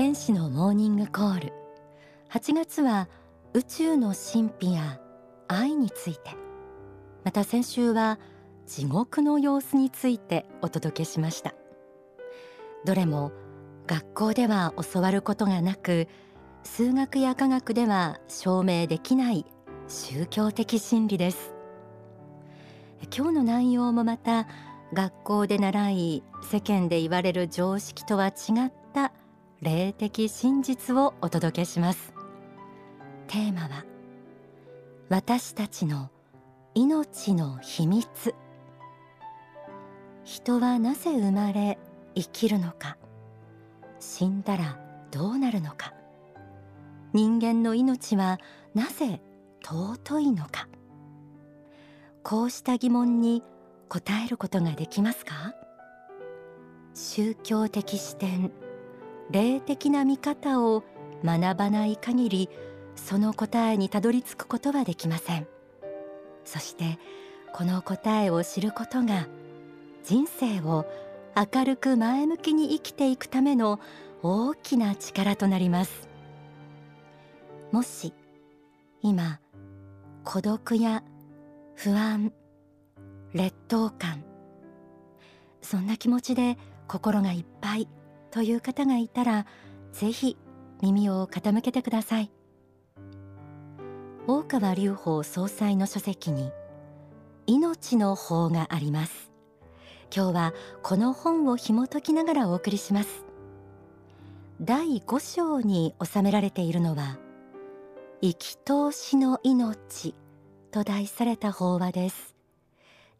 天使のモーニングコール。8月は宇宙の神秘や愛について。また先週は地獄の様子についてお届けしました。どれも学校では教わることがなく数学や科学では証明できない宗教的真理です。今日の内容もまた学校で習い世間で言われる常識とは違った霊的真実をお届けします。テーマは私たちの命の秘密。人はなぜ生まれ生きるのか。死んだらどうなるのか。人間の命はなぜ尊いのか。こうした疑問に答えることができますか？宗教的視点。霊的な見方を学ばない限りその答えにたどり着くことはできません。そしてこの答えを知ることが人生を明るく前向きに生きていくための大きな力となります。もし今孤独や不安劣等感そんな気持ちで心がいっぱいという方がいたらぜひ耳を傾けてください。大川隆法総裁の書籍に命の法があります。今日はこの本を紐解きながらお送りします。第5章に収められているのは生き通しの命と題された法話です。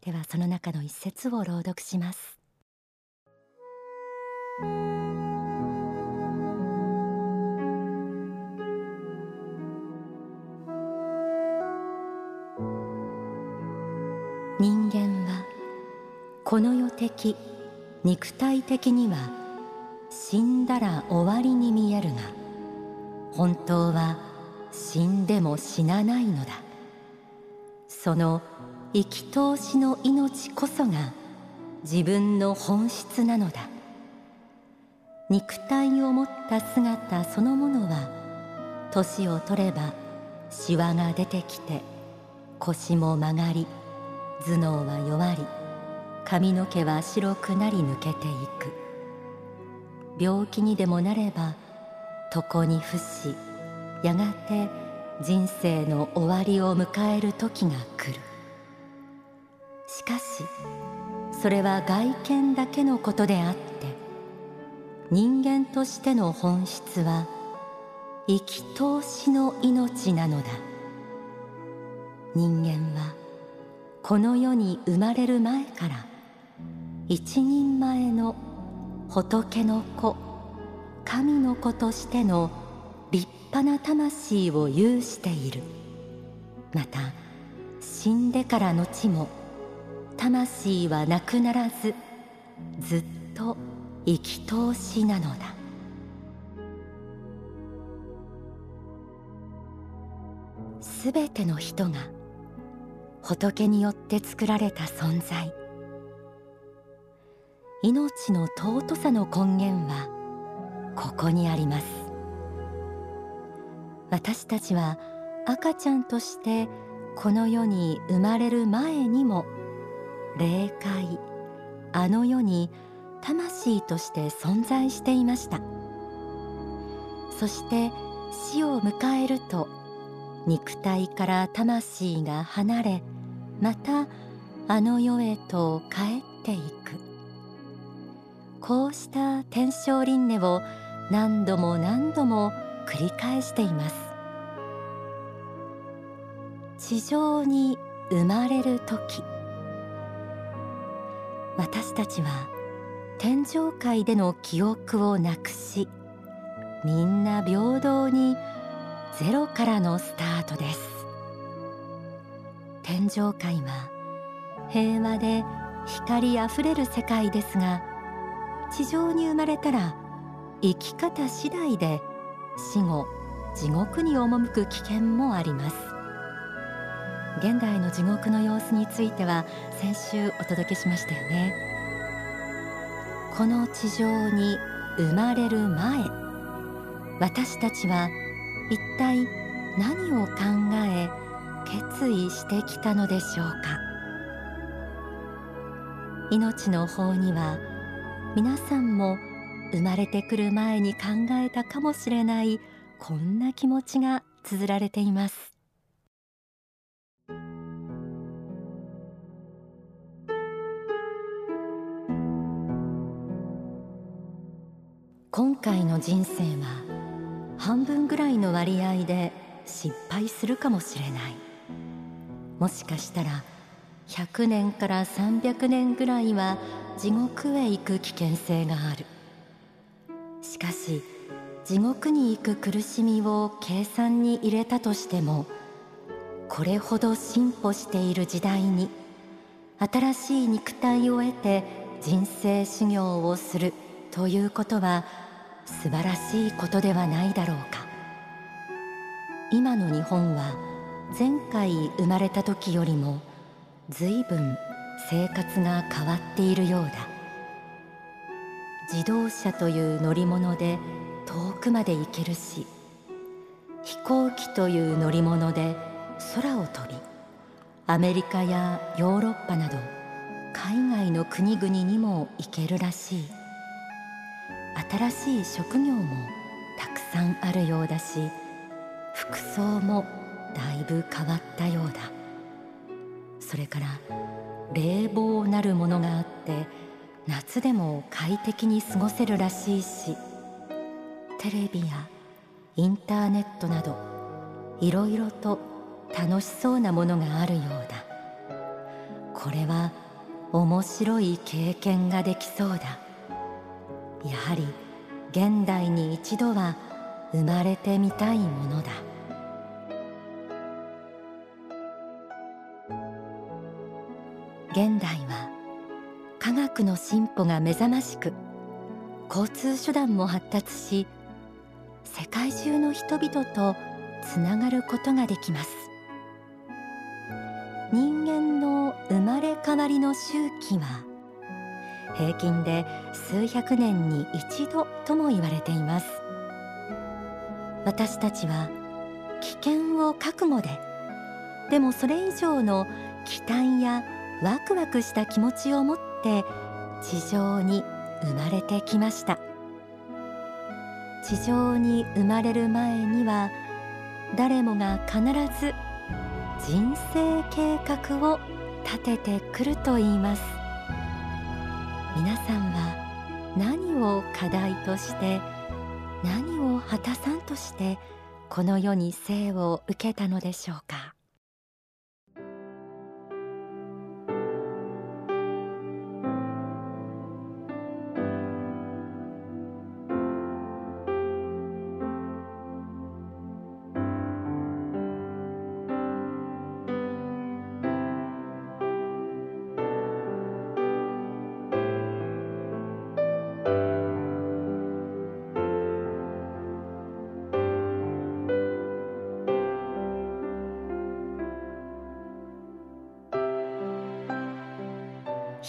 ではその中の一節を朗読します。人間はこの世的肉体的には死んだら終わりに見えるが本当は死んでも死なないのだ。その生き通しの命こそが自分の本質なのだ。肉体を持った姿そのものは年を取ればシワが出てきて腰も曲がり頭脳は弱り髪の毛は白くなり抜けていく。病気にでもなれば床に伏しやがて人生の終わりを迎える時が来る。しかしそれは外見だけのことであって人間としての本質は生き通しの命なのだ。人間はこの世に生まれる前から一人前の仏の子神の子としての立派な魂を有している。また死んでから後も魂はなくならずずっと生き通しなのだ。すべての人が仏によって作られた存在。命の尊さの根源はここにあります。私たちは赤ちゃんとしてこの世に生まれる前にも霊界あの世に魂として存在していました。そして死を迎えると肉体から魂が離れまたあの世へと帰っていく。こうした天正輪廻を何度も何度も繰り返しています。地上に生まれる時私たちは天上界での記憶をなくしみんな平等にゼロからのスタートです。天上界は平和で光あふれる世界ですが地上に生まれたら生き方次第で死後地獄に赴く危険もあります。現代の地獄の様子については先週お届けしましたよね。この地上に生まれる前私たちは一体何を考え決意してきたのでしょうか。命の方には皆さんも生まれてくる前に考えたかもしれないこんな気持ちが綴られています。今回の人生は半分ぐらいの割合で失敗するかもしれない。もしかしたら100年から300年ぐらいは地獄へ行く危険性がある。しかし地獄に行く苦しみを計算に入れたとしてもこれほど進歩している時代に新しい肉体を得て人生修行をするということは素晴らしいことではないだろうか。今の日本は前回生まれた時よりも随分生活が変わっているようだ。自動車という乗り物で遠くまで行けるし飛行機という乗り物で空を飛びアメリカやヨーロッパなど海外の国々にも行けるらしい。新しい職業もたくさんあるようだし服装もだいぶ変わったようだ。それから冷房なるものがあって夏でも快適に過ごせるらしいしテレビやインターネットなどいろいろと楽しそうなものがあるようだ。これは面白い経験ができそうだ。やはり現代に一度は生まれてみたいものだ。現代は科学の進歩が目覚ましく交通手段も発達し世界中の人々とつながることができます。人間の生まれ変わりの周期は平均で数百年に一度とも言われています。私たちは危険を覚悟ででもそれ以上の期待やワクワクした気持ちを持って地上に生まれてきました。地上に生まれる前には誰もが必ず人生計画を立ててくると言います。皆さんは何を課題として何を果たさんとしてこの世に生を受けたのでしょうか？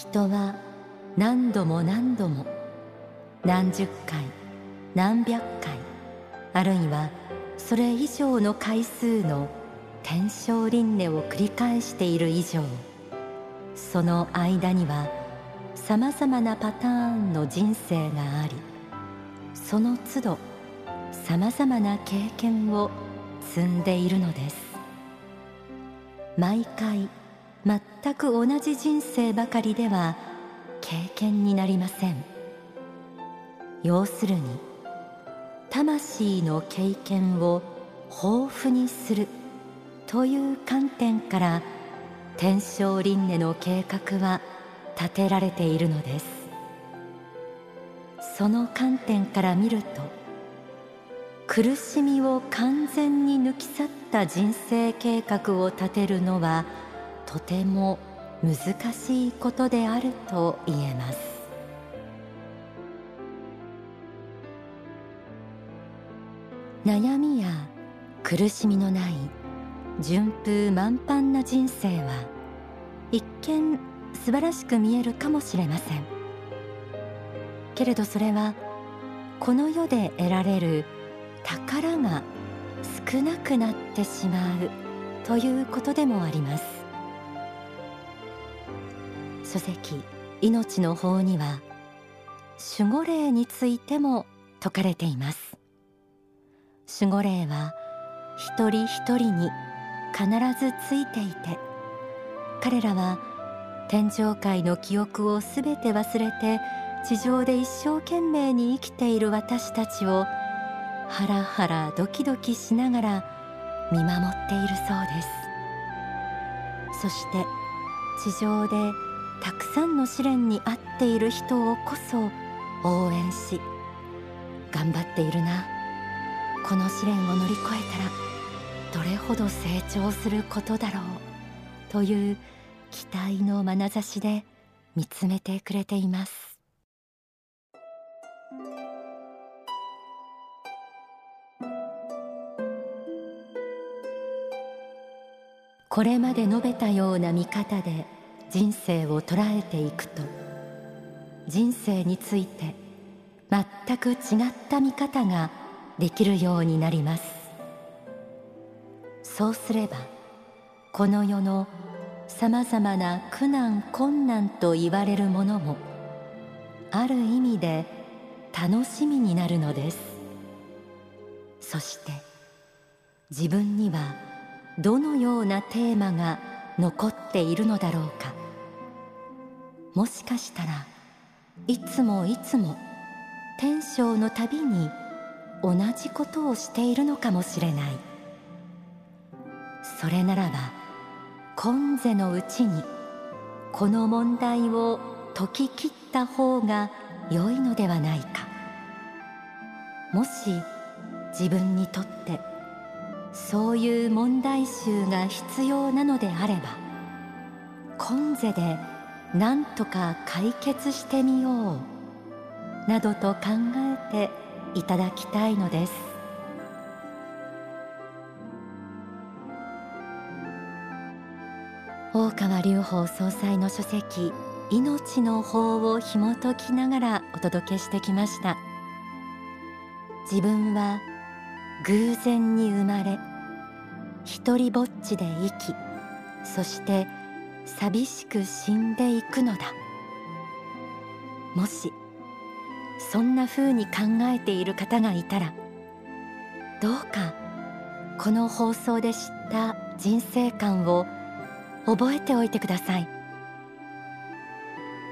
人は何度も何度も何十回何百回あるいはそれ以上の回数の天正輪廻を繰り返している以上その間にはさまざまなパターンの人生がありその都度さまざまな経験を積んでいるのです。毎回全く同じ人生ばかりでは経験になりません。要するに魂の経験を豊富にするという観点から天正輪廻の計画は立てられているのです。その観点から見ると苦しみを完全に抜き去った人生計画を立てるのはとても難しいことであると言えます。悩みや苦しみのない順風満帆な人生は一見素晴らしく見えるかもしれません。けれどそれはこの世で得られる宝が少なくなってしまうということでもあります。書籍命の法には守護霊についても説かれています。守護霊は一人一人に必ずついていて彼らは天上界の記憶をすべて忘れて地上で一生懸命に生きている私たちをハラハラドキドキしながら見守っているそうです。そして地上でたくさんの試練に遭っている人をこそ応援し頑張っているな。この試練を乗り越えたらどれほど成長することだろう。という期待の眼差しで見つめてくれています。これまで述べたような見方で人生を捉えていくと人生について全く違った見方ができるようになります。そうすればこの世のさまざまな苦難困難と言われるものもある意味で楽しみになるのです。そして自分にはどのようなテーマが残っているのだろうか。もしかしたらいつもいつも天正のたびに同じことをしているのかもしれない。それならば今世のうちにこの問題を解き切った方が良いのではないか。もし自分にとってそういう問題集が必要なのであれば今世で何とか解決してみようなどと考えていただきたいのです。大川隆法総裁の書籍命の法を紐解きながらお届けしてきました。自分は偶然に生まれ一りぼっちで生きそして寂しく死んでいくのだ。もしそんな風に考えている方がいたらどうかこの放送で知った人生観を覚えておいてください。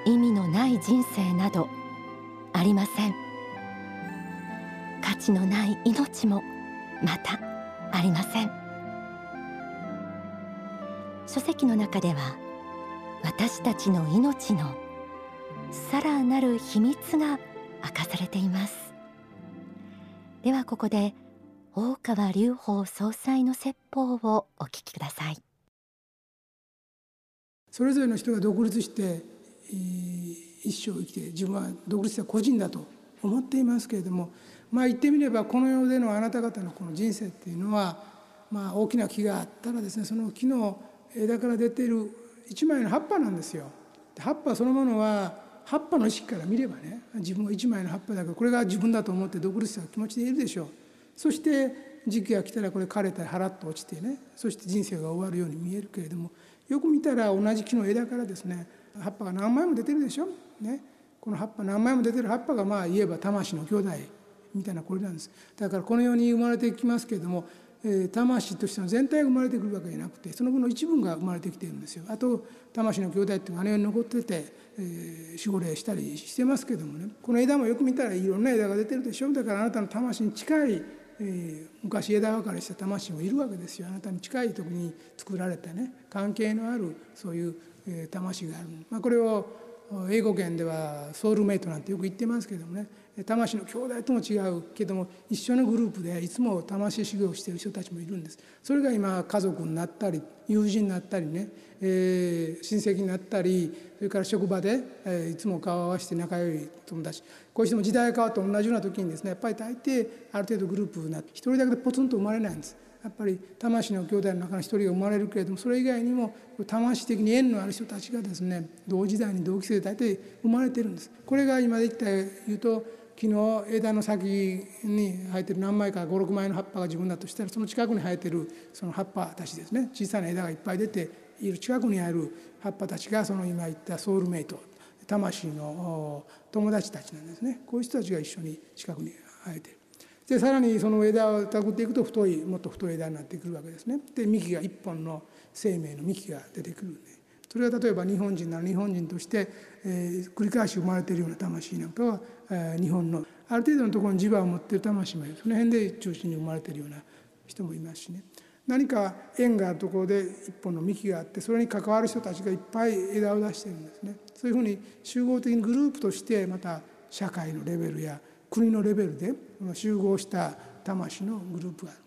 意味のない人生などありません。価値のない命もまたありません。書籍の中では私たちの命のさらなる秘密が明かされています。ではここで大川隆法総裁の説法をお聞きください。それぞれの人が独立して一生生きて自分は独立した個人だと思っていますけれどもまあ言ってみればこの世でのあなた方のこの人生っていうのは、まあ、大きな木があったらですねその木の枝から出ている一枚の葉っぱなんですよ。葉っぱそのものは葉っぱの意識から見ればね自分は一枚の葉っぱだけどこれが自分だと思って独立した気持ちでいるでしょう。そして時期が来たらこれ枯れたり払っと落ちてねそして人生が終わるように見えるけれどもよく見たら同じ木の枝からですね葉っぱが何枚も出てるでしょ。ね、この葉っぱ何枚も出てる葉っぱがまあ言えば魂の兄弟みたいなこれなんですだからこの世に生まれてきますけれども、魂としての全体が生まれてくるわけじゃなくてその分の一部が生まれてきているんですよ。あと魂の兄弟っていうのがあの世に残ってて、えー、守護霊したりしてますけどもね。この枝もよく見たらいろんな枝が出てるでしょだからあなたの魂に近いえー、昔枝分かれした魂もいるわけですよ。あなたに近い時に作られたね関係のあるそういう、えー、魂がある、まあ、これを英語圏ではソウルメイトなんてよく言ってますけどもね。魂の兄弟とも違うけども一緒のグループでいつも魂修行している人たちもいるんです。それが今家族になったり友人になったりね、えー、親戚になったりそれから職場で、えー、いつも顔を合わせて仲良い友達。こういう人も時代が変わって同じような時にですねやっぱり大抵ある程度グループになって一人だけでポツンと生まれないんです。やっぱり魂の兄弟の中の一人が生まれるけれどもそれ以外にも魂的に縁のある人たちがですね同時代に同期生で大体生まれてるんです。これが今できた言うと木の枝の先に生えてる何枚か56枚の葉っぱが自分だとしたらその近くに生えてるその葉っぱたちですね小さな枝がいっぱい出ている近くにある葉っぱたちがその今言ったソウルメイト魂の友達たちなんですねこういう人たちが一緒に近くに生えてる。でさらにその枝をたぐっていくと太いもっと太い枝になってくるわけですね。で幹が一本の生命の幹が出てくるんでそれは例えば日本人なら日本人として、えー、繰り返し生まれているような魂なんかは、えー、日本のある程度のところに磁場を持っている魂もいる。その辺で中心に生まれているような人もいますしね。何か縁があるところで一本の幹があってそれに関わる人たちがいっぱい枝を出してるんですね。そういうふうに集合的にグループとしてまた社会のレベルや国のレベルで集合した魂のグループがある。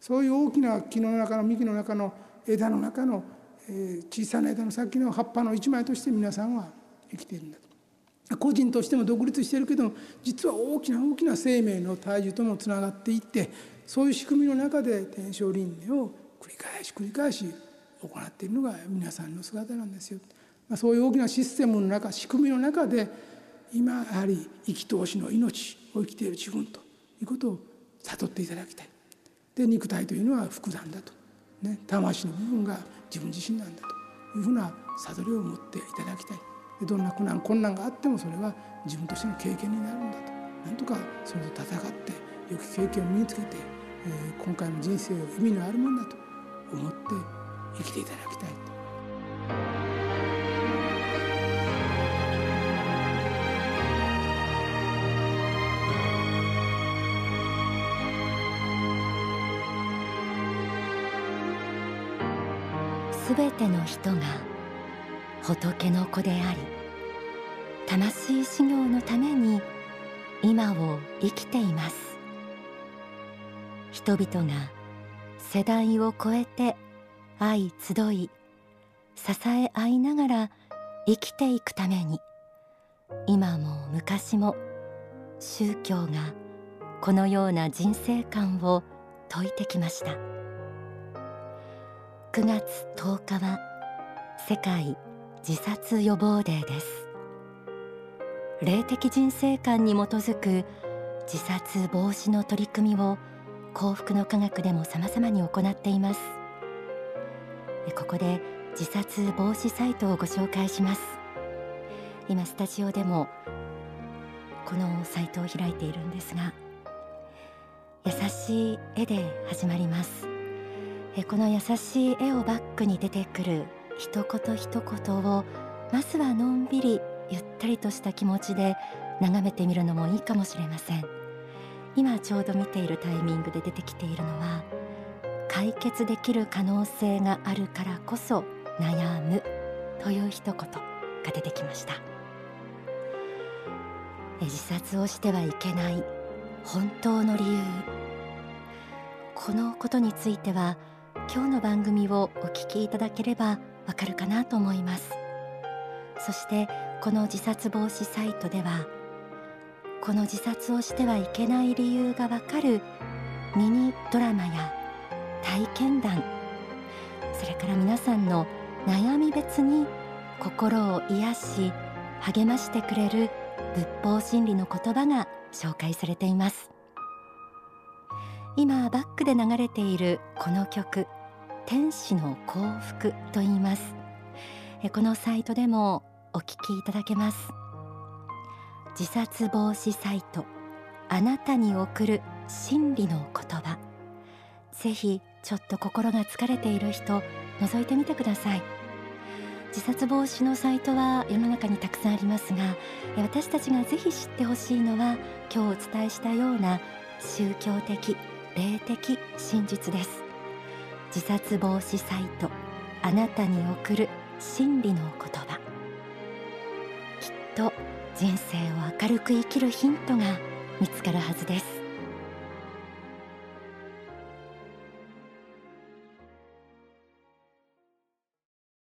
そういう大きな木の中の幹の中の枝の中の小さな枝の先の葉っぱの一枚として皆さんは生きているんだと個人としても独立しているけども実は大きな大きな生命の体重ともつながっていってそういう仕組みの中で天正輪廻を繰り返し繰り返し行っているのが皆さんの姿なんですよ。まあ、そういう大きなシステムの中仕組みの中で今やはり生き通しの命を生きている自分ということを悟っていただきたい。で肉体というのは複雑だと、ね、魂の部分が自分自身なんだというふうな悟りを持っていただきたいどんな苦難困難があってもそれは自分としての経験になるんだとなんとかそれと戦って良き経験を身につけて、えー、今回の人生を意味のあるものだと思って生きていただきたいと。すべての人が仏の子であり魂修行のために今を生きています人々が世代を超えて愛集い支え合いながら生きていくために今も昔も宗教がこのような人生観を説いてきました。9月10日は世界自殺予防デーです。霊的人生観に基づく自殺防止の取り組みを幸福の科学でも様々に行っています。ここで自殺防止サイトをご紹介します。今スタジオでもこのサイトを開いているんですが優しい絵で始まります。この優しい絵をバックに出てくる一言一言をまずはのんびりゆったりとした気持ちで眺めてみるのもいいかもしれません。今ちょうど見ているタイミングで出てきているのは解決できる可能性があるからこそ悩むという一言が出てきました。自殺をしてはいけない本当の理由。このことについては今日の番組をお聞きいただければわかるかなと思います。そしてこの自殺防止サイトではこの自殺をしてはいけない理由がわかるミニドラマや体験談それから皆さんの悩み別に心を癒し励ましてくれる仏法真理の言葉が紹介されています。今バックで流れているこの曲。天使の幸福と言います。このサイトでもお聞きいただけます。自殺防止サイト。あなたに送る真理の言葉。ぜひちょっと心が疲れている人覗いてみてください。自殺防止のサイトは世の中にたくさんありますが私たちがぜひ知ってほしいのは今日お伝えしたような宗教的霊的真実です。自殺防止サイトあなたに送る真理の言葉。きっと人生を明るく生きるヒントが見つかるはずです。